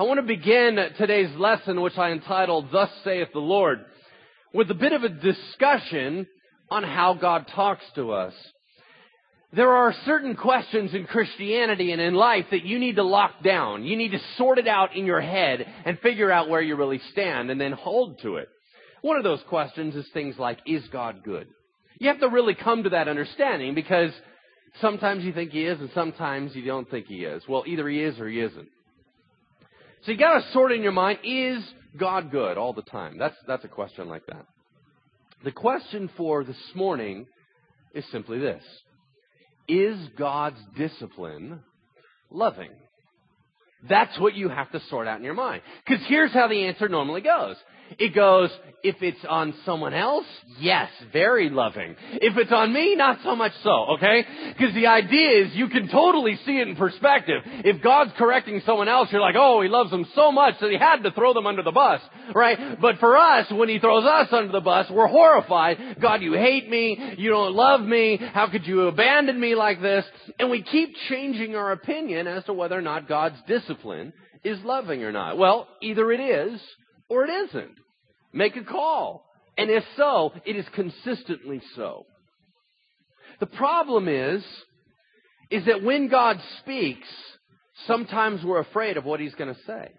I want to begin today's lesson, which I entitled, Thus saith the Lord, with a bit of a discussion on how God talks to us. There are certain questions in Christianity and in life that you need to lock down. You need to sort it out in your head and figure out where you really stand and then hold to it. One of those questions is things like, is God good? You have to really come to that understanding because sometimes you think he is and sometimes you don't think he is. Well, either he is or he isn't. So you gotta sort in your mind, is God good all the time? That's, that's a question like that. The question for this morning is simply this. Is God's discipline loving? That's what you have to sort out in your mind. Because here's how the answer normally goes. It goes, if it's on someone else, yes, very loving. If it's on me, not so much so, okay? Because the idea is you can totally see it in perspective. If God's correcting someone else, you're like, oh, he loves them so much that he had to throw them under the bus, right? But for us, when he throws us under the bus, we're horrified. God, you hate me. You don't love me. How could you abandon me like this? And we keep changing our opinion as to whether or not God's discipline is loving or not. Well, either it is or it isn't. Make a call. And if so, it is consistently so. The problem is, is that when God speaks, sometimes we're afraid of what He's going to say.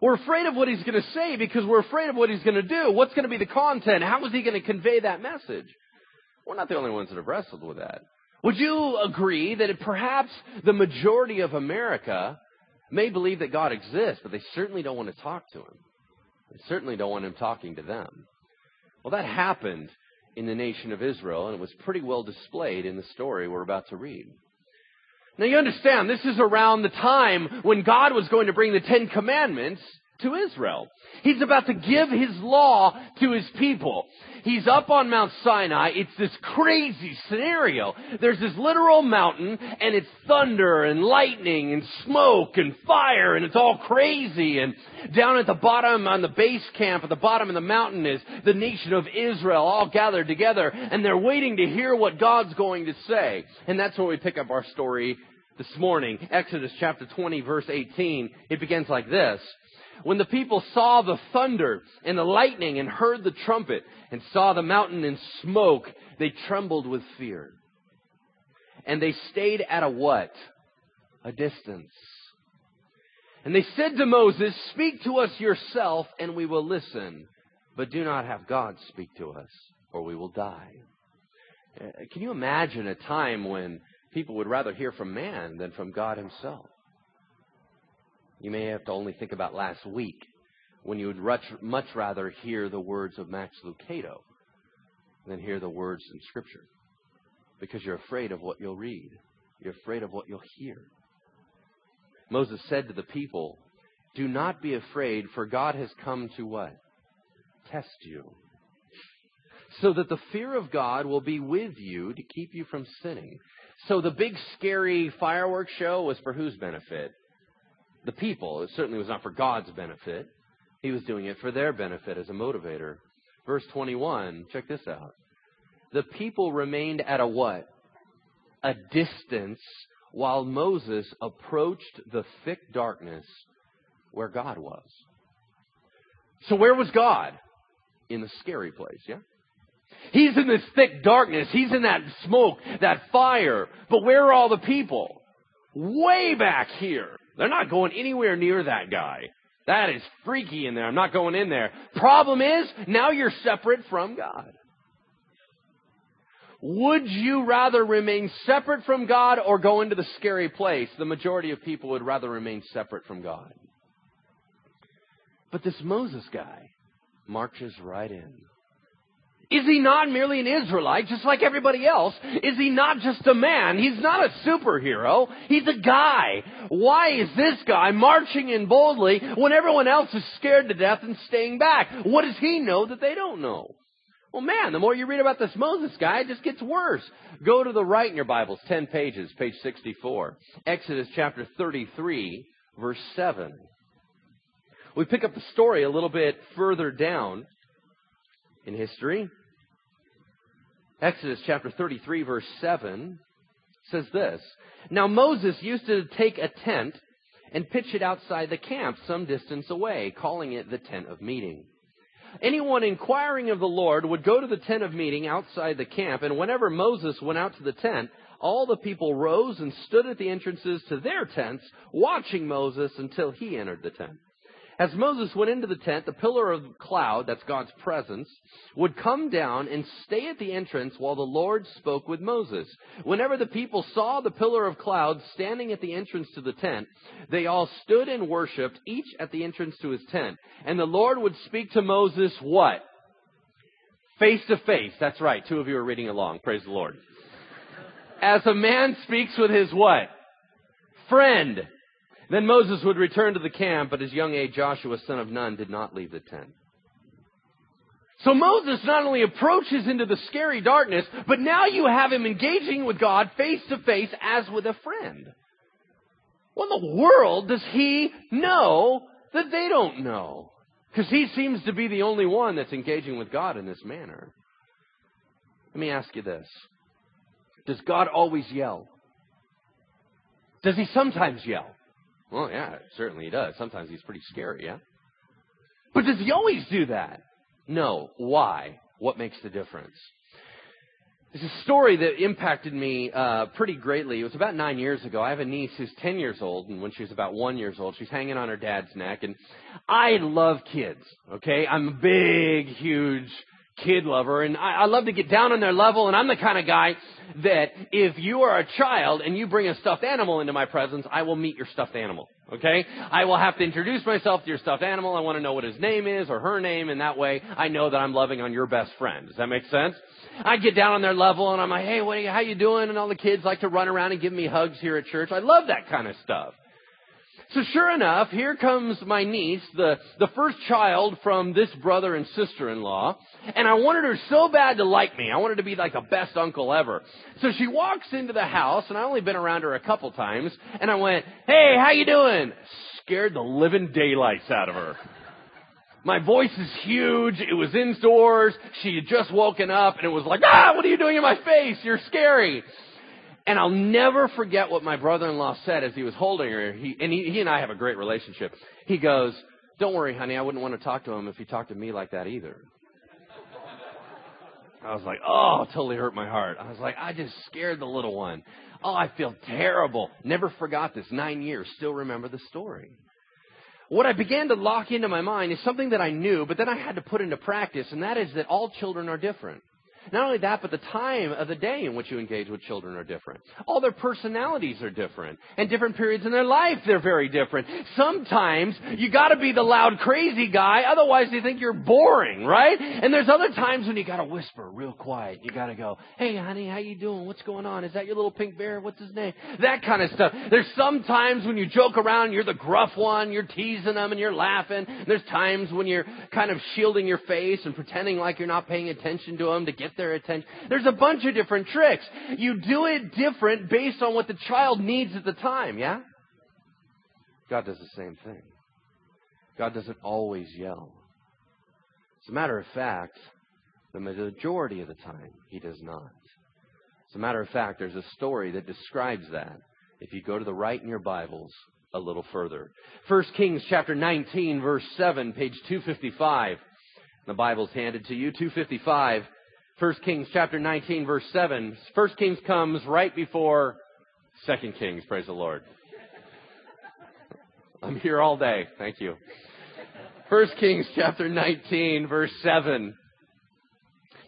We're afraid of what He's going to say because we're afraid of what He's going to do. What's going to be the content? How is He going to convey that message? We're not the only ones that have wrestled with that. Would you agree that perhaps the majority of America may believe that God exists, but they certainly don't want to talk to Him? They certainly don't want him talking to them. Well, that happened in the nation of Israel, and it was pretty well displayed in the story we're about to read. Now you understand, this is around the time when God was going to bring the Ten Commandments to Israel. He's about to give his law to his people. He's up on Mount Sinai. It's this crazy scenario. There's this literal mountain and it's thunder and lightning and smoke and fire and it's all crazy. And down at the bottom on the base camp at the bottom of the mountain is the nation of Israel all gathered together and they're waiting to hear what God's going to say. And that's where we pick up our story this morning. Exodus chapter 20 verse 18. It begins like this. When the people saw the thunder and the lightning and heard the trumpet and saw the mountain in smoke, they trembled with fear. And they stayed at a what? A distance. And they said to Moses, Speak to us yourself and we will listen, but do not have God speak to us or we will die. Uh, can you imagine a time when people would rather hear from man than from God himself? You may have to only think about last week when you would much rather hear the words of Max Lucado than hear the words in Scripture because you're afraid of what you'll read. You're afraid of what you'll hear. Moses said to the people, Do not be afraid, for God has come to what? Test you. So that the fear of God will be with you to keep you from sinning. So the big scary fireworks show was for whose benefit? The people. It certainly was not for God's benefit. He was doing it for their benefit as a motivator. Verse 21, check this out. The people remained at a what? A distance while Moses approached the thick darkness where God was. So where was God? In the scary place, yeah? He's in this thick darkness. He's in that smoke, that fire. But where are all the people? Way back here. They're not going anywhere near that guy. That is freaky in there. I'm not going in there. Problem is, now you're separate from God. Would you rather remain separate from God or go into the scary place? The majority of people would rather remain separate from God. But this Moses guy marches right in. Is he not merely an Israelite, just like everybody else? Is he not just a man? He's not a superhero. He's a guy. Why is this guy marching in boldly when everyone else is scared to death and staying back? What does he know that they don't know? Well, man, the more you read about this Moses guy, it just gets worse. Go to the right in your Bibles, 10 pages, page 64. Exodus chapter 33, verse 7. We pick up the story a little bit further down in history. Exodus chapter 33 verse 7 says this. Now Moses used to take a tent and pitch it outside the camp some distance away, calling it the tent of meeting. Anyone inquiring of the Lord would go to the tent of meeting outside the camp, and whenever Moses went out to the tent, all the people rose and stood at the entrances to their tents, watching Moses until he entered the tent. As Moses went into the tent, the pillar of cloud, that's God's presence, would come down and stay at the entrance while the Lord spoke with Moses. Whenever the people saw the pillar of cloud standing at the entrance to the tent, they all stood and worshiped, each at the entrance to his tent. And the Lord would speak to Moses what? Face to face. That's right. Two of you are reading along. Praise the Lord. As a man speaks with his what? Friend. Then Moses would return to the camp, but his young aide Joshua, son of Nun, did not leave the tent. So Moses not only approaches into the scary darkness, but now you have him engaging with God face to face as with a friend. What in the world does he know that they don't know? Because he seems to be the only one that's engaging with God in this manner. Let me ask you this. Does God always yell? Does he sometimes yell? Well, yeah, certainly he does. Sometimes he's pretty scary, yeah? But does he always do that? No. Why? What makes the difference? There's a story that impacted me uh, pretty greatly. It was about nine years ago. I have a niece who's ten years old, and when she was about one years old, she's hanging on her dad's neck. And I love kids. Okay, I'm a big, huge kid lover, and I, I love to get down on their level. And I'm the kind of guy that if you are a child and you bring a stuffed animal into my presence, I will meet your stuffed animal. Okay? I will have to introduce myself to your stuffed animal. I want to know what his name is or her name, and that way I know that I'm loving on your best friend. Does that make sense? I get down on their level and I'm like, hey, what you, how you doing? And all the kids like to run around and give me hugs here at church. I love that kind of stuff. So sure enough, here comes my niece, the, the first child from this brother and sister-in-law, and I wanted her so bad to like me. I wanted to be like the best uncle ever. So she walks into the house, and I've only been around her a couple times, and I went, hey, how you doing? Scared the living daylights out of her. My voice is huge. It was indoors. She had just woken up, and it was like, ah, what are you doing in my face? You're scary. And I'll never forget what my brother-in-law said as he was holding her. He, and he, he and I have a great relationship. He goes, don't worry, honey, I wouldn't want to talk to him if he talked to me like that either. I was like, oh, totally hurt my heart. I was like, I just scared the little one. Oh, I feel terrible. Never forgot this. Nine years. Still remember the story. What I began to lock into my mind is something that I knew, but then I had to put into practice, and that is that all children are different. Not only that, but the time of the day in which you engage with children are different. All their personalities are different. And different periods in their life, they're very different. Sometimes you gotta be the loud crazy guy, otherwise they think you're boring, right? And there's other times when you gotta whisper real quiet. You gotta go, hey honey, how you doing? What's going on? Is that your little pink bear? What's his name? That kind of stuff. There's some times when you joke around, you're the gruff one, you're teasing them and you're laughing. There's times when you're kind of shielding your face and pretending like you're not paying attention to them to get their attention. There's a bunch of different tricks. You do it different based on what the child needs at the time, yeah? God does the same thing. God doesn't always yell. As a matter of fact, the majority of the time, He does not. As a matter of fact, there's a story that describes that. If you go to the right in your Bibles a little further. 1 Kings chapter 19 verse 7, page 255. The Bible's handed to you, 255. 1 Kings chapter 19 verse 7. 1 Kings comes right before 2 Kings, praise the Lord. I'm here all day. Thank you. 1 Kings chapter 19 verse 7.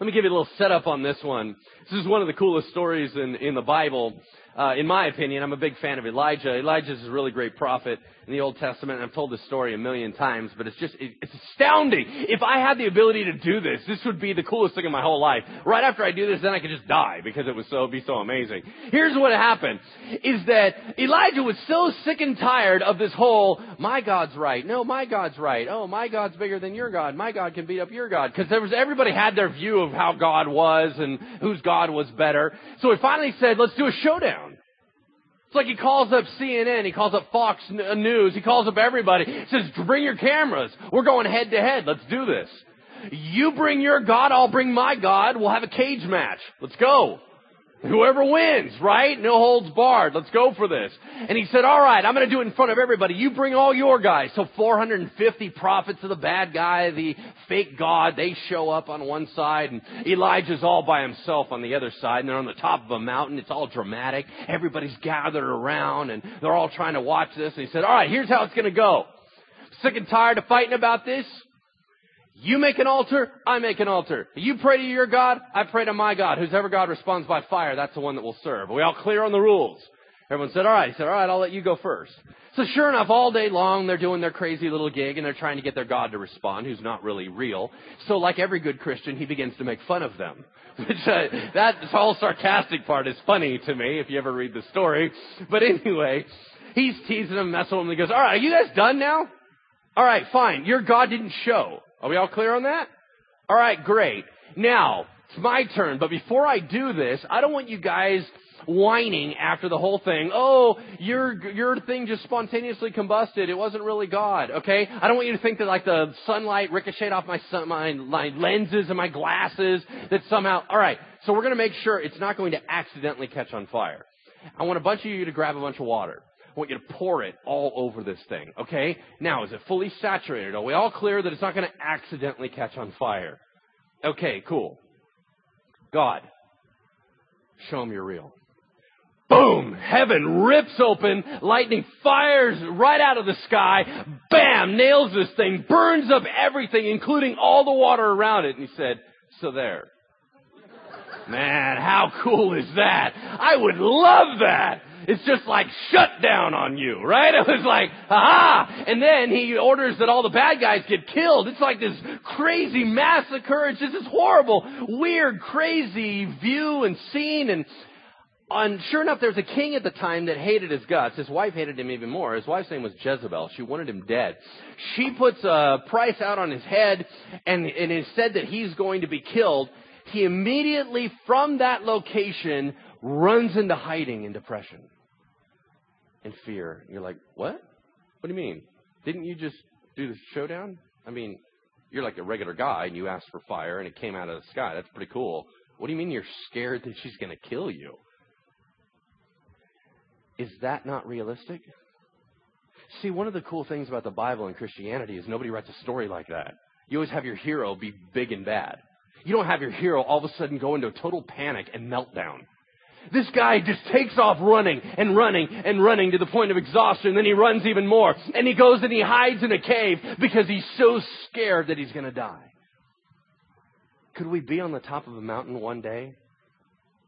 Let me give you a little setup on this one. This is one of the coolest stories in, in the Bible. Uh, in my opinion, I'm a big fan of Elijah. Elijah is a really great prophet in the Old Testament, and I've told this story a million times, but it's just, it, it's astounding. If I had the ability to do this, this would be the coolest thing in my whole life. Right after I do this, then I could just die because it would so, be so amazing. Here's what happened, is that Elijah was so sick and tired of this whole, my God's right, no, my God's right, oh, my God's bigger than your God, my God can beat up your God, because there was, everybody had their view of how God was and whose God was better. So he finally said, let's do a showdown. Like he calls up CNN, he calls up Fox uh, News, he calls up everybody. He says, bring your cameras. We're going head to head. Let's do this. You bring your God, I'll bring my God. We'll have a cage match. Let's go. Whoever wins, right? No holds barred. Let's go for this. And he said, all right, I'm going to do it in front of everybody. You bring all your guys. So 450 prophets of the bad guy, the fake God, they show up on one side and Elijah's all by himself on the other side and they're on the top of a mountain. It's all dramatic. Everybody's gathered around and they're all trying to watch this. And he said, all right, here's how it's going to go. Sick and tired of fighting about this? You make an altar, I make an altar. You pray to your God, I pray to my God. Whoever God responds by fire, that's the one that will serve. Are we all clear on the rules? Everyone said, all right. He said, all right, I'll let you go first. So sure enough, all day long, they're doing their crazy little gig and they're trying to get their God to respond, who's not really real. So like every good Christian, he begins to make fun of them. Which, uh, that whole sarcastic part is funny to me if you ever read the story. But anyway, he's teasing them, messing with them. He goes, all right, are you guys done now? All right, fine. Your God didn't show. Are we all clear on that? All right, great. Now, it's my turn, but before I do this, I don't want you guys whining after the whole thing. Oh, your your thing just spontaneously combusted. It wasn't really God. Okay, I don't want you to think that like the sunlight ricocheted off my sun, my, my lenses and my glasses. That somehow. All right, so we're going to make sure it's not going to accidentally catch on fire. I want a bunch of you to grab a bunch of water. I want you to pour it all over this thing, okay? Now, is it fully saturated? Are we all clear that it's not going to accidentally catch on fire? Okay, cool. God, show them you're real. Boom! Heaven rips open, lightning fires right out of the sky, bam! Nails this thing, burns up everything, including all the water around it. And he said, so there. Man, how cool is that? I would love that. It's just like shut down on you, right? It was like, aha! And then he orders that all the bad guys get killed. It's like this crazy massacre. It's just this horrible, weird, crazy view and scene. And and sure enough, there was a king at the time that hated his guts. His wife hated him even more. His wife's name was Jezebel. She wanted him dead. She puts a price out on his head, and, and it said that he's going to be killed. He immediately, from that location, runs into hiding and depression and fear. And You're like, what? What do you mean? Didn't you just do the showdown? I mean, you're like a regular guy and you asked for fire and it came out of the sky. That's pretty cool. What do you mean you're scared that she's going to kill you? Is that not realistic? See, one of the cool things about the Bible and Christianity is nobody writes a story like that. You always have your hero be big and bad. You don't have your hero all of a sudden go into a total panic and meltdown. This guy just takes off running and running and running to the point of exhaustion. Then he runs even more. And he goes and he hides in a cave because he's so scared that he's going to die. Could we be on the top of a mountain one day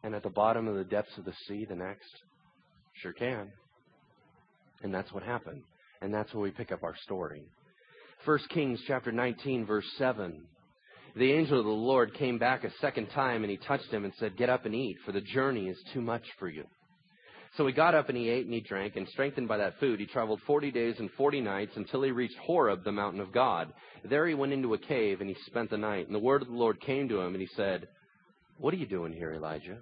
and at the bottom of the depths of the sea the next? Sure can. And that's what happened. And that's where we pick up our story. 1 Kings chapter 19 verse 7 the angel of the Lord came back a second time and he touched him and said, Get up and eat, for the journey is too much for you. So he got up and he ate and he drank, and strengthened by that food, he traveled forty days and forty nights until he reached Horeb, the mountain of God. There he went into a cave and he spent the night. And the word of the Lord came to him and he said, What are you doing here, Elijah?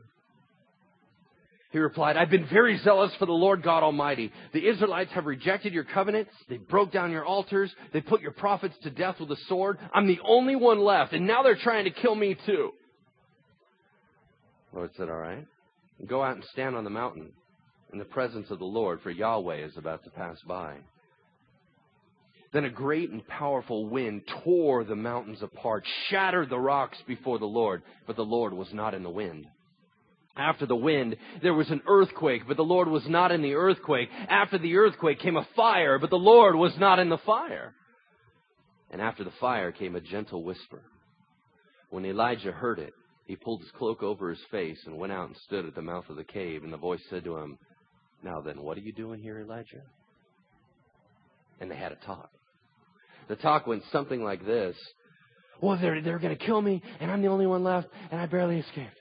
He replied, I've been very zealous for the Lord God Almighty. The Israelites have rejected your covenants. They broke down your altars. They put your prophets to death with a sword. I'm the only one left, and now they're trying to kill me too. The Lord said, All right. Go out and stand on the mountain in the presence of the Lord, for Yahweh is about to pass by. Then a great and powerful wind tore the mountains apart, shattered the rocks before the Lord, but the Lord was not in the wind. After the wind, there was an earthquake, but the Lord was not in the earthquake. After the earthquake came a fire, but the Lord was not in the fire. And after the fire came a gentle whisper. When Elijah heard it, he pulled his cloak over his face and went out and stood at the mouth of the cave. And the voice said to him, Now then, what are you doing here, Elijah? And they had a talk. The talk went something like this. Well, they're, they're going to kill me, and I'm the only one left, and I barely escaped.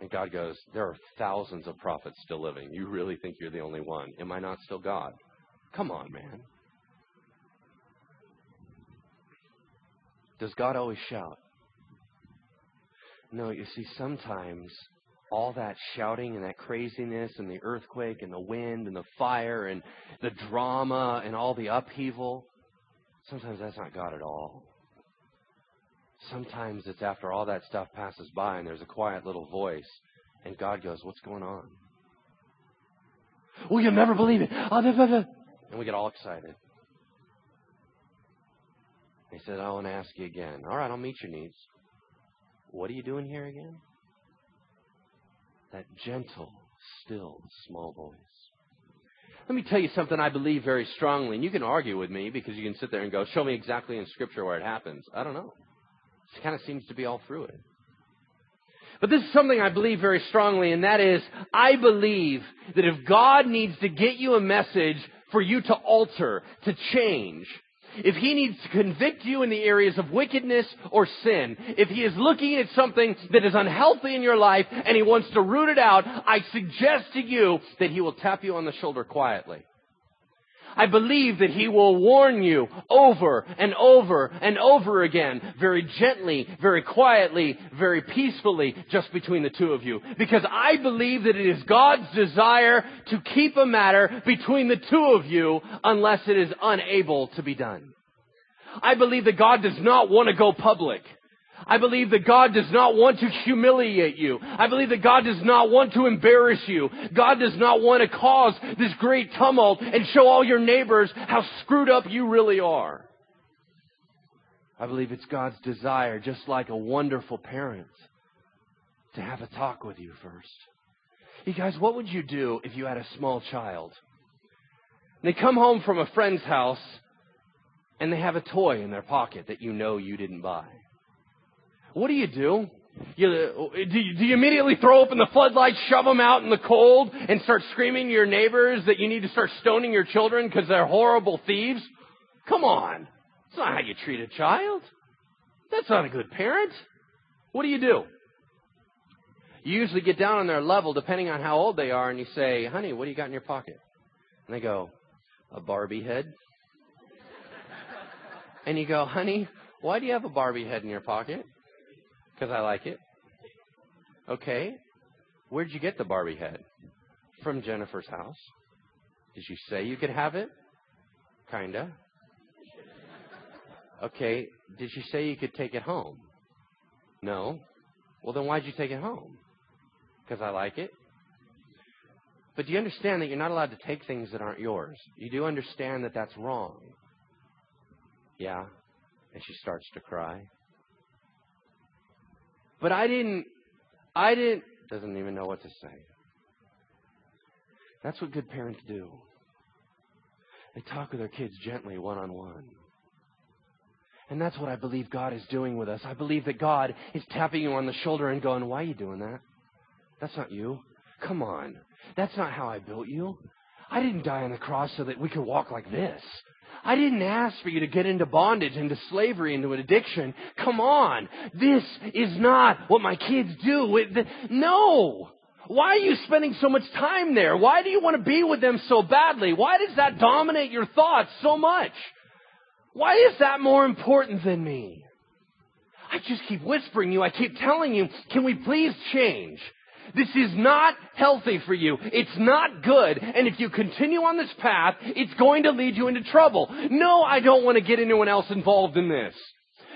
And God goes, There are thousands of prophets still living. You really think you're the only one? Am I not still God? Come on, man. Does God always shout? No, you see, sometimes all that shouting and that craziness and the earthquake and the wind and the fire and the drama and all the upheaval, sometimes that's not God at all. Sometimes it's after all that stuff passes by and there's a quiet little voice And God goes, What's going on? Well, you'll never believe it. Oh, and we get all excited. He said, I want to ask you again. All right, I'll meet your needs. What are you doing here again? That gentle, still, small voice. Let me tell you something I believe very strongly, and you can argue with me because you can sit there and go, show me exactly in Scripture where it happens. I don't know. Kind of seems to be all through it. But this is something I believe very strongly, and that is, I believe that if God needs to get you a message for you to alter, to change, if he needs to convict you in the areas of wickedness or sin, if he is looking at something that is unhealthy in your life and he wants to root it out, I suggest to you that he will tap you on the shoulder quietly. I believe that he will warn you over and over and over again, very gently, very quietly, very peacefully, just between the two of you. Because I believe that it is God's desire to keep a matter between the two of you unless it is unable to be done. I believe that God does not want to go public. I believe that God does not want to humiliate you. I believe that God does not want to embarrass you. God does not want to cause this great tumult and show all your neighbors how screwed up you really are. I believe it's God's desire, just like a wonderful parent, to have a talk with you first. You guys, what would you do if you had a small child? And they come home from a friend's house and they have a toy in their pocket that you know you didn't buy. What do you do? You, do, you, do you immediately throw open the floodlights, shove them out in the cold, and start screaming to your neighbors that you need to start stoning your children because they're horrible thieves? Come on. That's not how you treat a child. That's not a good parent. What do you do? You usually get down on their level depending on how old they are and you say, honey, what do you got in your pocket? And they go, a Barbie head. and you go, honey, why do you have a Barbie head in your pocket? Because I like it. Okay. Where'd you get the Barbie head? From Jennifer's house. Did you say you could have it? Kinda. Okay. Did you say you could take it home? No. Well, then why'd you take it home? Because I like it. But do you understand that you're not allowed to take things that aren't yours? You do understand that that's wrong. Yeah. And she starts to cry. But I didn't, I didn't, doesn't even know what to say. That's what good parents do. They talk with their kids gently, one on one. And that's what I believe God is doing with us. I believe that God is tapping you on the shoulder and going, Why are you doing that? That's not you. Come on. That's not how I built you. I didn't die on the cross so that we could walk like this. I didn't ask for you to get into bondage, into slavery, into an addiction. Come on. This is not what my kids do. no. Why are you spending so much time there? Why do you want to be with them so badly? Why does that dominate your thoughts so much? Why is that more important than me? I just keep whispering you. I keep telling you, can we please change? This is not healthy for you. It's not good. And if you continue on this path, it's going to lead you into trouble. No, I don't want to get anyone else involved in this.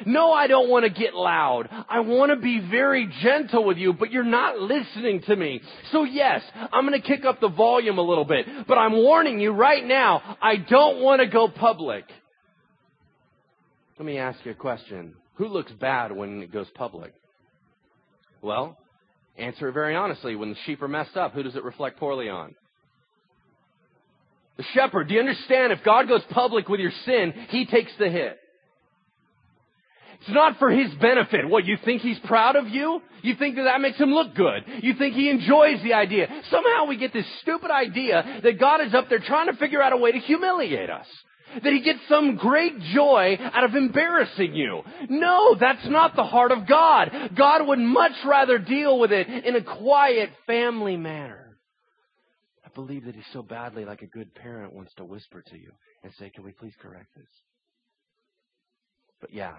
No, I don't want to get loud. I want to be very gentle with you, but you're not listening to me. So yes, I'm going to kick up the volume a little bit, but I'm warning you right now, I don't want to go public. Let me ask you a question. Who looks bad when it goes public? Well, Answer it very honestly. When the sheep are messed up, who does it reflect poorly on? The shepherd. Do you understand? If God goes public with your sin, he takes the hit. It's not for his benefit. What, you think he's proud of you? You think that that makes him look good. You think he enjoys the idea. Somehow we get this stupid idea that God is up there trying to figure out a way to humiliate us. That he gets some great joy out of embarrassing you. No, that's not the heart of God. God would much rather deal with it in a quiet family manner. I believe that he so badly, like a good parent, wants to whisper to you and say, Can we please correct this? But yeah,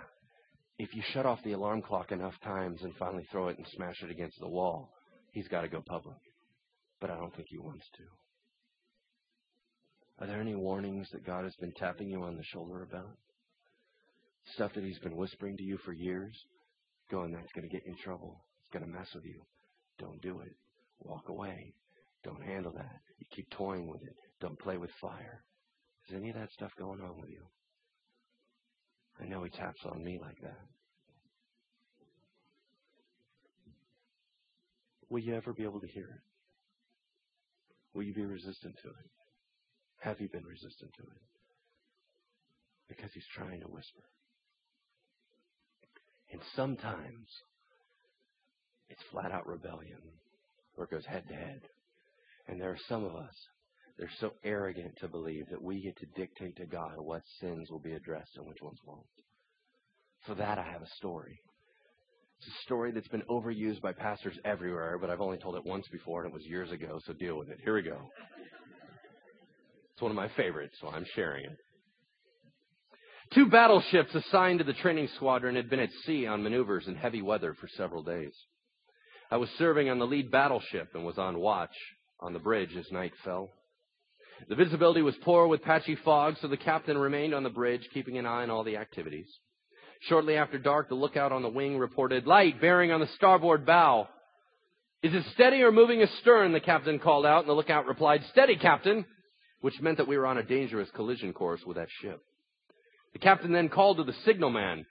if you shut off the alarm clock enough times and finally throw it and smash it against the wall, he's got to go public. But I don't think he wants to. Are there any warnings that God has been tapping you on the shoulder about? Stuff that He's been whispering to you for years? Going, that's going to get you in trouble. It's going to mess with you. Don't do it. Walk away. Don't handle that. You keep toying with it. Don't play with fire. Is any of that stuff going on with you? I know he taps on me like that. Will you ever be able to hear it? Will you be resistant to it? Have you been resistant to it? Because he's trying to whisper. And sometimes it's flat out rebellion where it goes head to head. And there are some of us that are so arrogant to believe that we get to dictate to God what sins will be addressed and which ones won't. For that, I have a story. It's a story that's been overused by pastors everywhere, but I've only told it once before, and it was years ago, so deal with it. Here we go. It's one of my favorites, so I'm sharing it. Two battleships assigned to the training squadron had been at sea on maneuvers in heavy weather for several days. I was serving on the lead battleship and was on watch on the bridge as night fell. The visibility was poor with patchy fog, so the captain remained on the bridge, keeping an eye on all the activities. Shortly after dark, the lookout on the wing reported, Light bearing on the starboard bow. Is it steady or moving astern? The captain called out, and the lookout replied, Steady, captain, which meant that we were on a dangerous collision course with that ship. The captain then called to the signalman.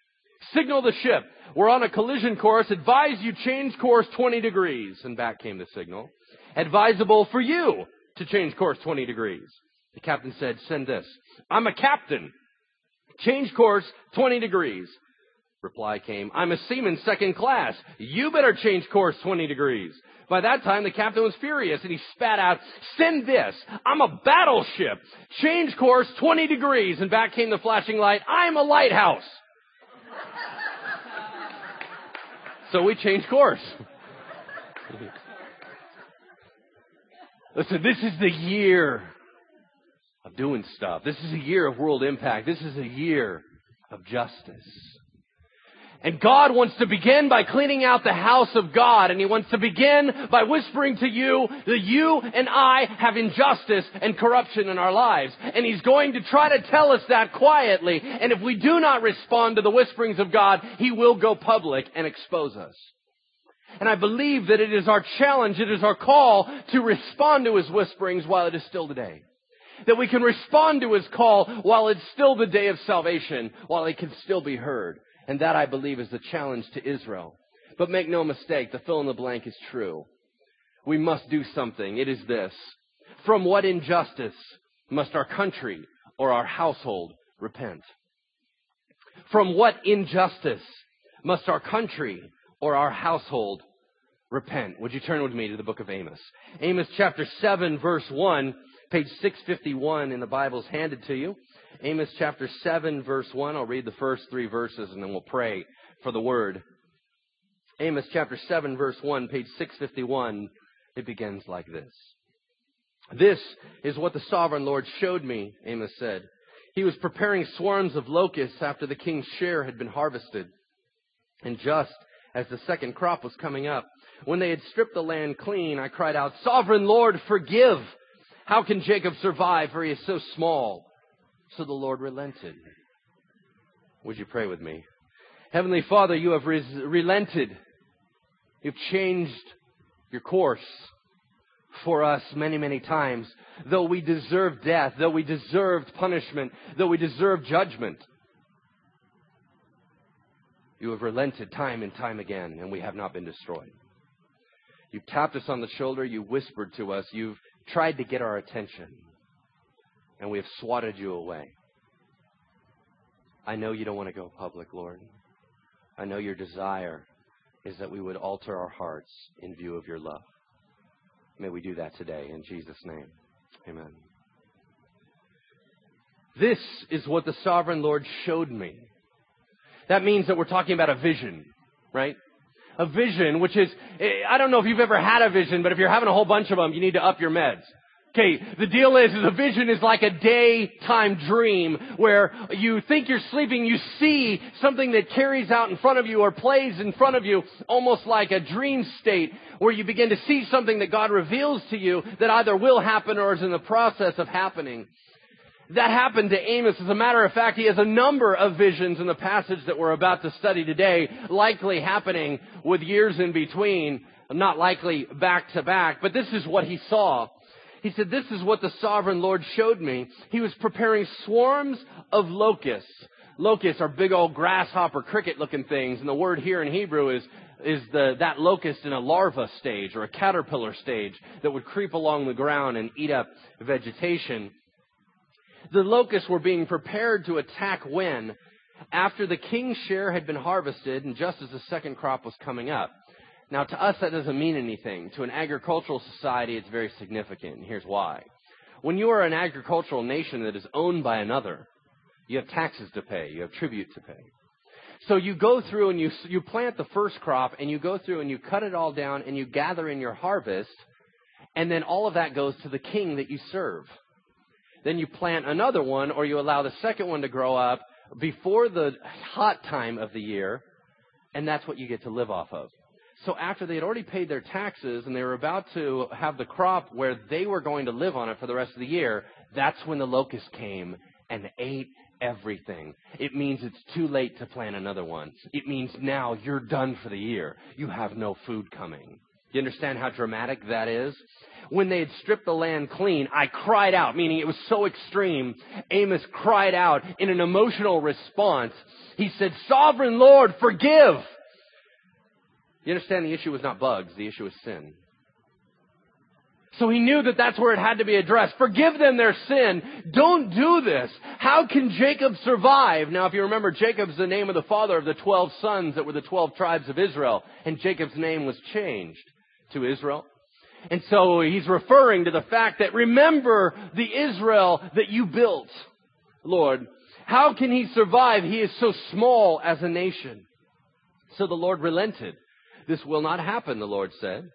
Signal the ship. We're on a collision course. Advise you change course 20 degrees. And back came the signal. Advisable for you to change course 20 degrees. The captain said, send this. I'm a captain. Change course 20 degrees. Reply came, I'm a seaman second class. You better change course 20 degrees. By that time, the captain was furious and he spat out, send this. I'm a battleship. Change course 20 degrees. And back came the flashing light. I'm a lighthouse. so we changed course. Listen, this is the year of doing stuff. This is a year of world impact. This is a year of justice. And God wants to begin by cleaning out the house of God. And He wants to begin by whispering to you that you and I have injustice and corruption in our lives. And He's going to try to tell us that quietly. And if we do not respond to the whisperings of God, He will go public and expose us. And I believe that it is our challenge, it is our call to respond to His whisperings while it is still today. That we can respond to His call while it's still the day of salvation, while it can still be heard. And that, I believe, is the challenge to Israel. But make no mistake, the fill in the blank is true. We must do something. It is this. From what injustice must our country or our household repent? From what injustice must our country or our household repent? Would you turn with me to the book of Amos? Amos chapter 7 verse 1, page 651 in the Bible's handed to you. Amos chapter 7 verse 1. I'll read the first three verses and then we'll pray for the word. Amos chapter 7 verse 1, page 651. It begins like this. This is what the sovereign Lord showed me, Amos said. He was preparing swarms of locusts after the king's share had been harvested. And just as the second crop was coming up, when they had stripped the land clean, I cried out, Sovereign Lord, forgive! How can Jacob survive, for he is so small? So the Lord relented. Would you pray with me? Heavenly Father, you have res- relented. You've changed your course for us many, many times. Though we deserved death, though we deserved punishment, though we deserved judgment, you have relented time and time again, and we have not been destroyed. You've tapped us on the shoulder, you whispered to us, you've tried to get our attention and we have swatted you away. I know you don't want to go public, Lord. I know your desire is that we would alter our hearts in view of your love. May we do that today in Jesus' name. Amen. This is what the sovereign Lord showed me. That means that we're talking about a vision, right? A vision, which is, I don't know if you've ever had a vision, but if you're having a whole bunch of them, you need to up your meds. Okay, the deal is, is a vision is like a daytime dream where you think you're sleeping, you see something that carries out in front of you or plays in front of you, almost like a dream state where you begin to see something that God reveals to you that either will happen or is in the process of happening. That happened to Amos. As a matter of fact, he has a number of visions in the passage that we're about to study today, likely happening with years in between not likely back to back, but this is what he saw. He said, This is what the sovereign Lord showed me. He was preparing swarms of locusts. Locusts are big old grasshopper cricket looking things, and the word here in Hebrew is, is the, that locust in a larva stage or a caterpillar stage that would creep along the ground and eat up vegetation. The locusts were being prepared to attack when? After the king's share had been harvested and just as the second crop was coming up. Now, to us, that doesn't mean anything. To an agricultural society, it's very significant, and here's why. When you are an agricultural nation that is owned by another, you have taxes to pay, you have tribute to pay. So you go through and you, you plant the first crop, and you go through and you cut it all down, and you gather in your harvest, and then all of that goes to the king that you serve. Then you plant another one, or you allow the second one to grow up before the hot time of the year, and that's what you get to live off of. So after they had already paid their taxes and they were about to have the crop where they were going to live on it for the rest of the year, that's when the locust came and ate everything. It means it's too late to plant another one. It means now you're done for the year. You have no food coming. You understand how dramatic that is? When they had stripped the land clean, I cried out, meaning it was so extreme. Amos cried out in an emotional response. He said, Sovereign Lord, forgive! You understand the issue was not bugs, the issue was sin. So he knew that that's where it had to be addressed. Forgive them their sin. Don't do this. How can Jacob survive? Now, if you remember, Jacob's the name of the father of the 12 sons that were the 12 tribes of Israel, and Jacob's name was changed to Israel. And so he's referring to the fact that remember the Israel that you built, Lord. How can he survive? He is so small as a nation. So the Lord relented. This will not happen, the Lord said.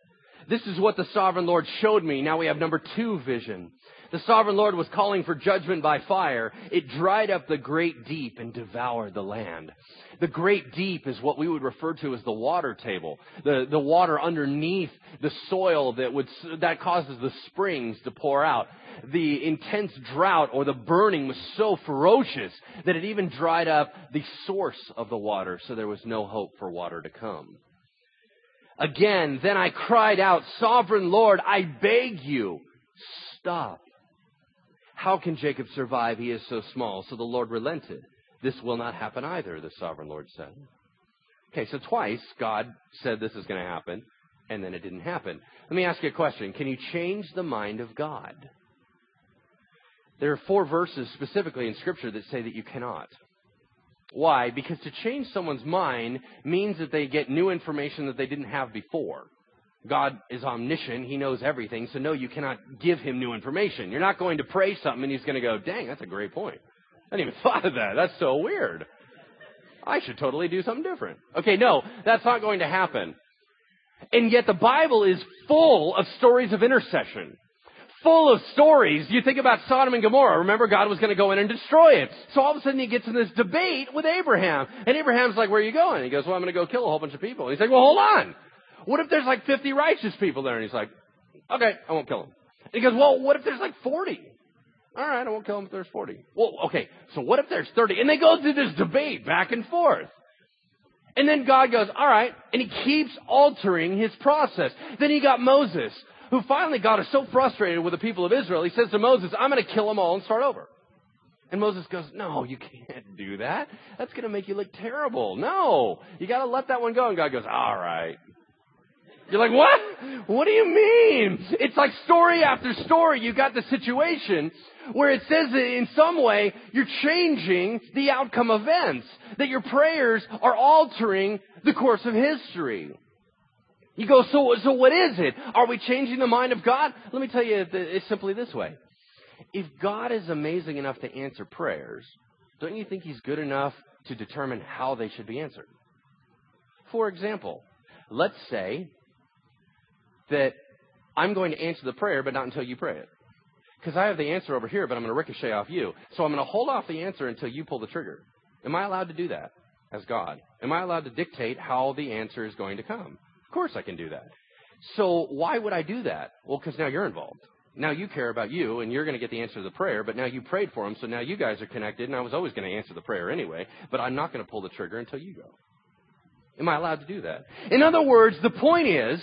This is what the sovereign Lord showed me. Now we have number two vision. The sovereign Lord was calling for judgment by fire. It dried up the great deep and devoured the land. The great deep is what we would refer to as the water table. The, the water underneath the soil that would, that causes the springs to pour out. The intense drought or the burning was so ferocious that it even dried up the source of the water, so there was no hope for water to come. Again, then I cried out, Sovereign Lord, I beg you, stop. How can Jacob survive? He is so small. So the Lord relented. This will not happen either, the sovereign Lord said. Okay, so twice God said this is going to happen, and then it didn't happen. Let me ask you a question. Can you change the mind of God? There are four verses specifically in Scripture that say that you cannot. Why? Because to change someone's mind means that they get new information that they didn't have before. God is omniscient. He knows everything. So no, you cannot give him new information. You're not going to pray something and he's going to go, dang, that's a great point. I didn't even thought of that. That's so weird. I should totally do something different. Okay, no, that's not going to happen. And yet the Bible is full of stories of intercession full of stories. You think about Sodom and Gomorrah. Remember, God was going to go in and destroy it. So all of a sudden he gets in this debate with Abraham. And Abraham's like, where are you going? He goes, well, I'm going to go kill a whole bunch of people. And he's like, well, hold on. What if there's like 50 righteous people there? And he's like, okay, I won't kill them. And he goes, well, what if there's like 40? All right, I won't kill them if there's 40. Well, okay, so what if there's 30? And they go through this debate back and forth. And then God goes, all right, and he keeps altering his process. Then he got Moses who finally God is so frustrated with the people of Israel, he says to Moses, I'm going to kill them all and start over. And Moses goes, No, you can't do that. That's going to make you look terrible. No, you got to let that one go. And God goes, All right. You're like, What? What do you mean? It's like story after story. You got the situation where it says that in some way you're changing the outcome events, that your prayers are altering the course of history. You go, so, so what is it? Are we changing the mind of God? Let me tell you, it's simply this way. If God is amazing enough to answer prayers, don't you think He's good enough to determine how they should be answered? For example, let's say that I'm going to answer the prayer, but not until you pray it. Because I have the answer over here, but I'm going to ricochet off you. So I'm going to hold off the answer until you pull the trigger. Am I allowed to do that as God? Am I allowed to dictate how the answer is going to come? Course I can do that. So why would I do that? Well, because now you're involved. Now you care about you, and you're going to get the answer to the prayer, but now you prayed for him, so now you guys are connected, and I was always going to answer the prayer anyway, but I'm not going to pull the trigger until you go. Am I allowed to do that? In other words, the point is,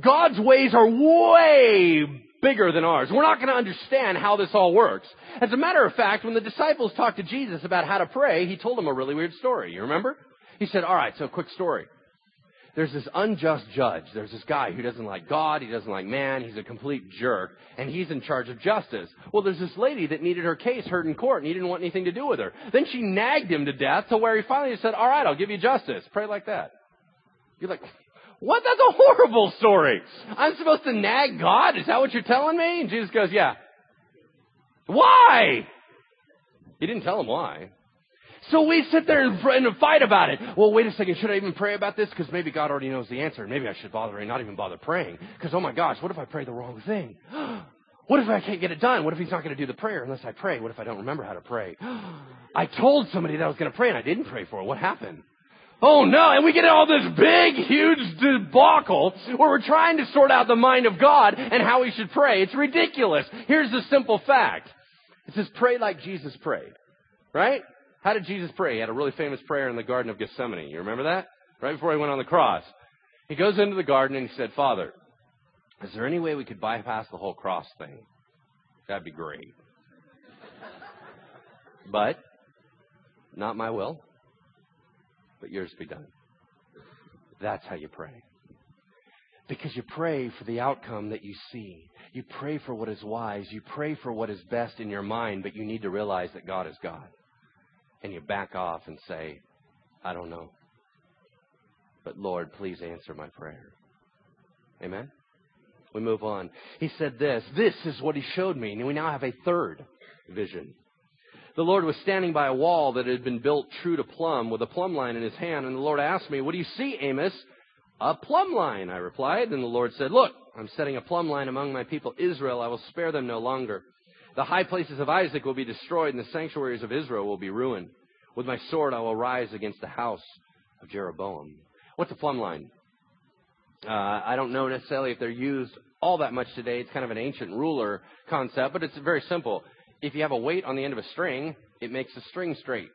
God's ways are way bigger than ours. We're not going to understand how this all works. As a matter of fact, when the disciples talked to Jesus about how to pray, he told them a really weird story. You remember? He said, all right, so quick story. There's this unjust judge. There's this guy who doesn't like God. He doesn't like man. He's a complete jerk. And he's in charge of justice. Well, there's this lady that needed her case heard in court and he didn't want anything to do with her. Then she nagged him to death to where he finally said, all right, I'll give you justice. Pray like that. You're like, what? That's a horrible story. I'm supposed to nag God? Is that what you're telling me? And Jesus goes, yeah. Why? He didn't tell him why. So we sit there and, and fight about it. Well, wait a second. Should I even pray about this? Because maybe God already knows the answer. Maybe I should bother and not even bother praying. Because, oh my gosh, what if I pray the wrong thing? What if I can't get it done? What if he's not going to do the prayer unless I pray? What if I don't remember how to pray? I told somebody that I was going to pray and I didn't pray for it. What happened? Oh no, and we get all this big, huge debacle where we're trying to sort out the mind of God and how we should pray. It's ridiculous. Here's the simple fact. It says pray like Jesus prayed. Right? How did Jesus pray? He had a really famous prayer in the Garden of Gethsemane. You remember that? Right before he went on the cross. He goes into the garden and he said, Father, is there any way we could bypass the whole cross thing? That'd be great. But, not my will, but yours be done. That's how you pray. Because you pray for the outcome that you see. You pray for what is wise. You pray for what is best in your mind, but you need to realize that God is God and you back off and say, I don't know. But Lord, please answer my prayer. Amen? We move on. He said this. This is what he showed me. And we now have a third vision. The Lord was standing by a wall that had been built true to plumb with a plumb line in his hand. And the Lord asked me, What do you see, Amos? A plumb line, I replied. And the Lord said, Look, I'm setting a plumb line among my people Israel. I will spare them no longer. The high places of Isaac will be destroyed, and the sanctuaries of Israel will be ruined. With my sword I will rise against the house of Jeroboam. What's a plumb line? Uh, I don't know necessarily if they're used all that much today. It's kind of an ancient ruler concept, but it's very simple. If you have a weight on the end of a string, it makes the string straight.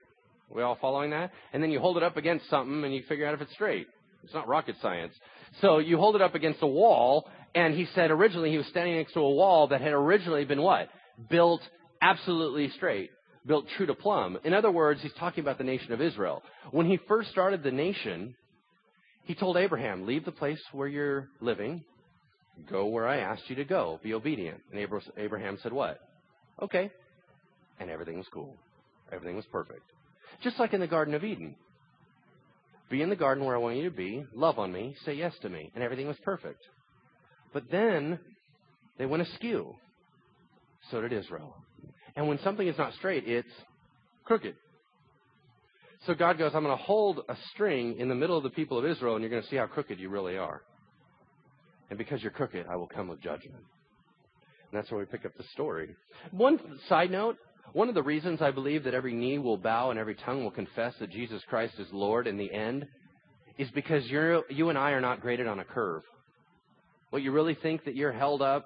We all following that? And then you hold it up against something and you figure out if it's straight. It's not rocket science. So you hold it up against a wall, and he said originally he was standing next to a wall that had originally been what? Built absolutely straight, built true to plumb. In other words, he's talking about the nation of Israel. When he first started the nation, he told Abraham, leave the place where you're living, go where I asked you to go, be obedient. And Abraham said what? Okay. And everything was cool. Everything was perfect. Just like in the Garden of Eden. Be in the garden where I want you to be, love on me, say yes to me, and everything was perfect. But then they went askew. So did Israel. And when something is not straight, it's crooked. So God goes, I'm going to hold a string in the middle of the people of Israel, and you're going to see how crooked you really are. And because you're crooked, I will come with judgment. And that's where we pick up the story. One side note one of the reasons I believe that every knee will bow and every tongue will confess that Jesus Christ is Lord in the end is because you're, you and I are not graded on a curve. What you really think that you're held up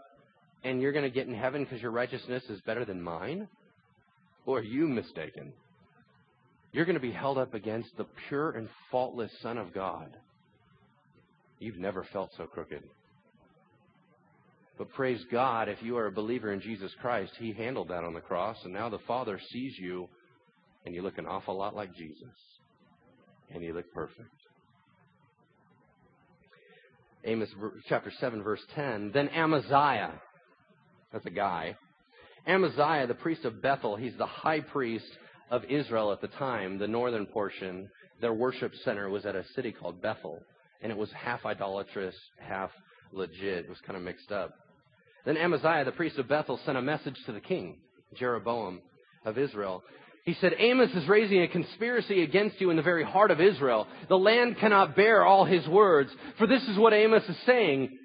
and you're going to get in heaven because your righteousness is better than mine? Or are you mistaken? You're going to be held up against the pure and faultless Son of God. You've never felt so crooked. But praise God, if you are a believer in Jesus Christ, He handled that on the cross, and now the Father sees you, and you look an awful lot like Jesus. And you look perfect. Amos chapter 7, verse 10. Then Amaziah, that's a guy. Amaziah, the priest of Bethel, he's the high priest of Israel at the time, the northern portion. Their worship center was at a city called Bethel, and it was half idolatrous, half legit. It was kind of mixed up. Then Amaziah, the priest of Bethel, sent a message to the king, Jeroboam of Israel. He said, Amos is raising a conspiracy against you in the very heart of Israel. The land cannot bear all his words. For this is what Amos is saying.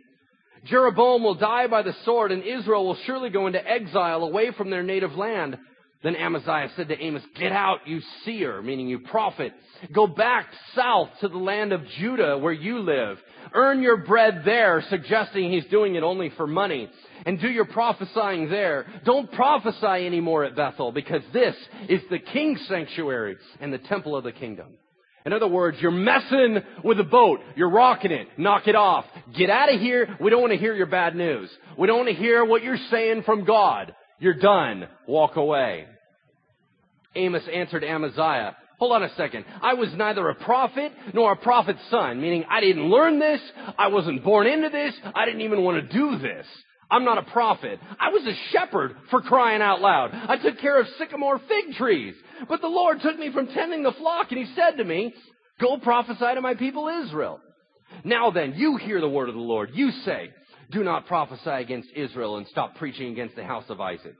Jeroboam will die by the sword, and Israel will surely go into exile away from their native land. Then Amaziah said to Amos, Get out, you seer, meaning you prophet. Go back south to the land of Judah where you live. Earn your bread there, suggesting he's doing it only for money. And do your prophesying there. Don't prophesy anymore at Bethel because this is the king's sanctuary and the temple of the kingdom. In other words, you're messing with the boat. You're rocking it. Knock it off. Get out of here. We don't want to hear your bad news. We don't want to hear what you're saying from God. You're done. Walk away. Amos answered Amaziah, Hold on a second. I was neither a prophet nor a prophet's son, meaning I didn't learn this. I wasn't born into this. I didn't even want to do this. I'm not a prophet. I was a shepherd for crying out loud. I took care of sycamore fig trees. But the Lord took me from tending the flock and he said to me, go prophesy to my people Israel. Now then, you hear the word of the Lord. You say, do not prophesy against Israel and stop preaching against the house of Isaac.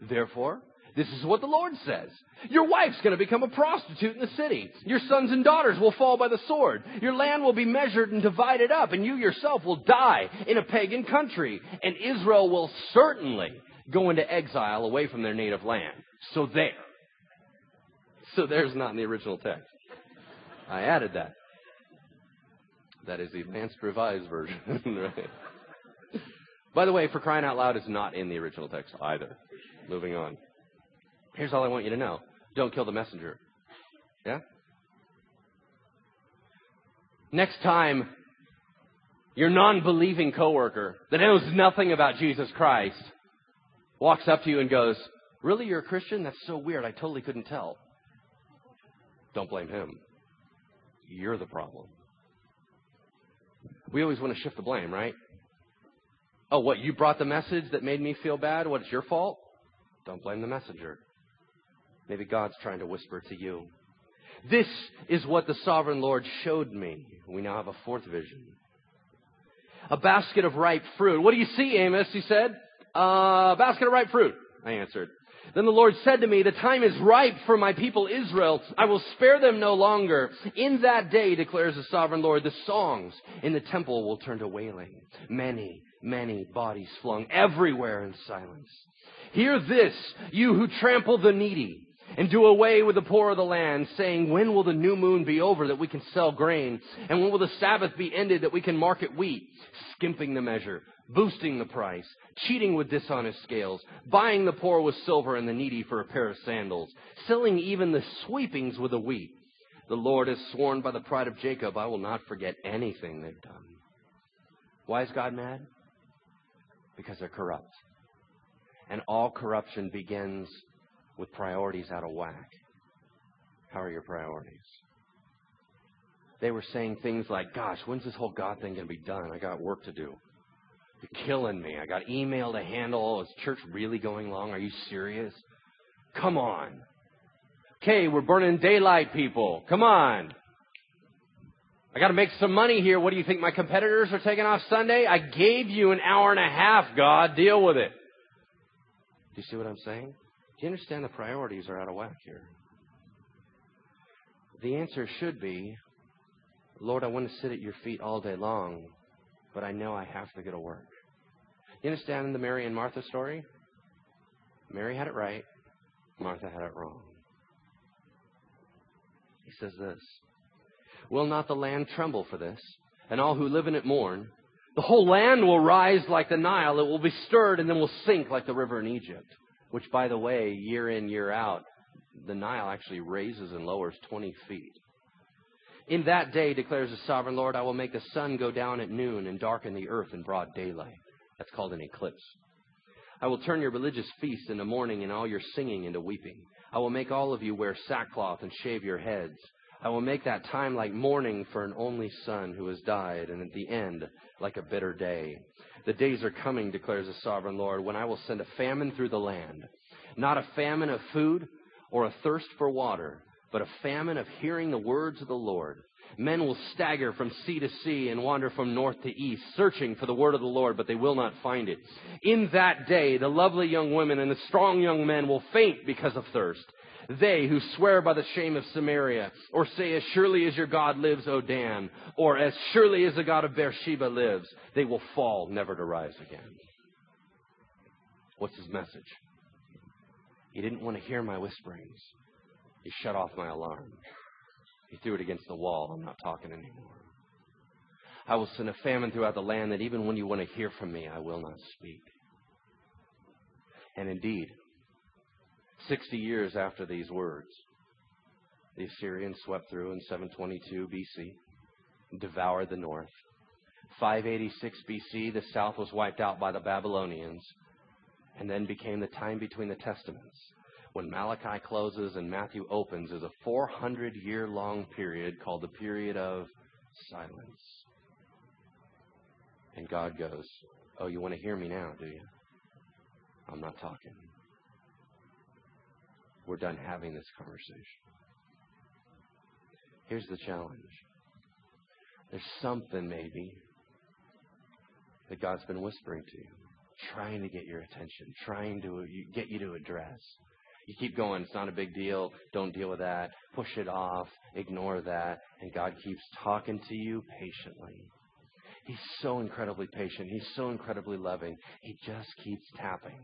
Therefore, this is what the Lord says. Your wife's going to become a prostitute in the city. Your sons and daughters will fall by the sword. Your land will be measured and divided up, and you yourself will die in a pagan country. And Israel will certainly go into exile away from their native land. So there. So there's not in the original text. I added that. That is the advanced revised version, right? By the way, for crying out loud is not in the original text either. Moving on. Here's all I want you to know. Don't kill the messenger. Yeah? Next time your non-believing coworker that knows nothing about Jesus Christ walks up to you and goes, Really, you're a Christian? That's so weird. I totally couldn't tell. Don't blame him. You're the problem. We always want to shift the blame, right? Oh, what? You brought the message that made me feel bad? What? It's your fault? Don't blame the messenger. Maybe God's trying to whisper to you. This is what the sovereign Lord showed me. We now have a fourth vision. A basket of ripe fruit. What do you see, Amos? He said. A uh, basket of ripe fruit. I answered. Then the Lord said to me, The time is ripe for my people Israel. I will spare them no longer. In that day, declares the sovereign Lord, the songs in the temple will turn to wailing. Many, many bodies flung everywhere in silence. Hear this, you who trample the needy and do away with the poor of the land, saying, When will the new moon be over that we can sell grain? And when will the Sabbath be ended that we can market wheat? Skimping the measure, boosting the price, cheating with dishonest scales, buying the poor with silver and the needy for a pair of sandals, selling even the sweepings with the wheat. The Lord has sworn by the pride of Jacob, I will not forget anything they've done. Why is God mad? Because they're corrupt. And all corruption begins with priorities out of whack. How are your priorities? They were saying things like, gosh, when's this whole God thing going to be done? I got work to do. You're killing me. I got email to handle. Oh, is church really going long? Are you serious? Come on. Okay, we're burning daylight, people. Come on. I got to make some money here. What do you think my competitors are taking off Sunday? I gave you an hour and a half, God. Deal with it. Do you see what I'm saying? You understand the priorities are out of whack here? The answer should be, Lord, I want to sit at your feet all day long, but I know I have to go to work. You understand the Mary and Martha story? Mary had it right, Martha had it wrong. He says this Will not the land tremble for this, and all who live in it mourn? The whole land will rise like the Nile, it will be stirred and then will sink like the river in Egypt which, by the way, year in, year out, the Nile actually raises and lowers 20 feet. In that day, declares the sovereign Lord, I will make the sun go down at noon and darken the earth in broad daylight. That's called an eclipse. I will turn your religious feast into mourning and all your singing into weeping. I will make all of you wear sackcloth and shave your heads. I will make that time like mourning for an only son who has died, and at the end, like a bitter day. The days are coming, declares the sovereign Lord, when I will send a famine through the land. Not a famine of food or a thirst for water, but a famine of hearing the words of the Lord. Men will stagger from sea to sea and wander from north to east, searching for the word of the Lord, but they will not find it. In that day, the lovely young women and the strong young men will faint because of thirst. They who swear by the shame of Samaria, or say, As surely as your God lives, O Dan, or As surely as the God of Beersheba lives, they will fall, never to rise again. What's his message? He didn't want to hear my whisperings. He shut off my alarm. He threw it against the wall. I'm not talking anymore. I will send a famine throughout the land that even when you want to hear from me, I will not speak. And indeed, 60 years after these words, The Assyrians swept through in 722 BC, devoured the north. 586 BC, the south was wiped out by the Babylonians, and then became the time between the testaments. When Malachi closes and Matthew opens is a 400 year long period called the period of silence. And God goes, Oh, you want to hear me now, do you? I'm not talking. We're done having this conversation. Here's the challenge there's something, maybe, that God's been whispering to you, trying to get your attention, trying to uh, get you to address. You keep going, it's not a big deal, don't deal with that, push it off, ignore that, and God keeps talking to you patiently. He's so incredibly patient. He's so incredibly loving. He just keeps tapping.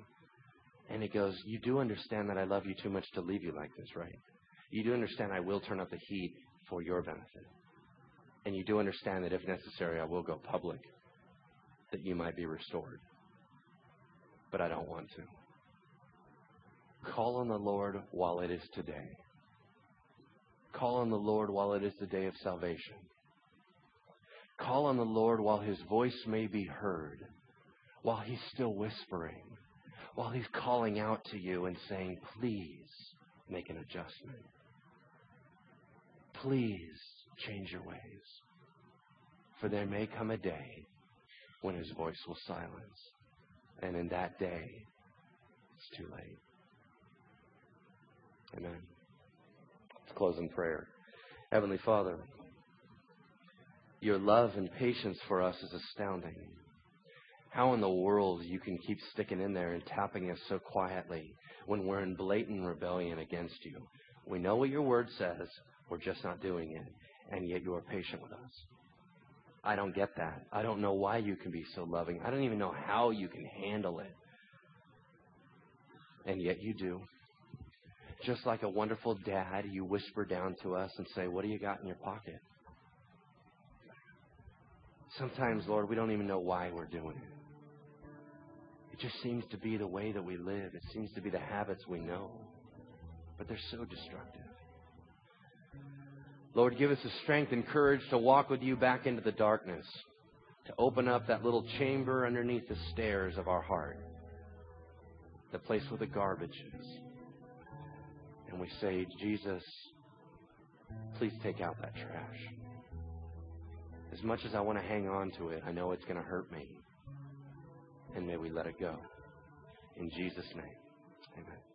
And he goes, You do understand that I love you too much to leave you like this, right? You do understand I will turn up the heat for your benefit. And you do understand that if necessary, I will go public that you might be restored. But I don't want to. Call on the Lord while it is today. Call on the Lord while it is the day of salvation. Call on the Lord while his voice may be heard, while he's still whispering, while he's calling out to you and saying, Please make an adjustment. Please change your ways. For there may come a day when his voice will silence. And in that day, it's too late. Amen. Let's close in prayer. Heavenly Father, your love and patience for us is astounding. How in the world you can keep sticking in there and tapping us so quietly when we're in blatant rebellion against you. We know what your word says, we're just not doing it, and yet you are patient with us. I don't get that. I don't know why you can be so loving. I don't even know how you can handle it. And yet you do. Just like a wonderful dad, you whisper down to us and say, What do you got in your pocket? Sometimes, Lord, we don't even know why we're doing it. It just seems to be the way that we live. It seems to be the habits we know. But they're so destructive. Lord, give us the strength and courage to walk with you back into the darkness, to open up that little chamber underneath the stairs of our heart, the place where the garbage is. And we say, Jesus, please take out that trash. As much as I want to hang on to it, I know it's going to hurt me. And may we let it go. In Jesus' name, amen.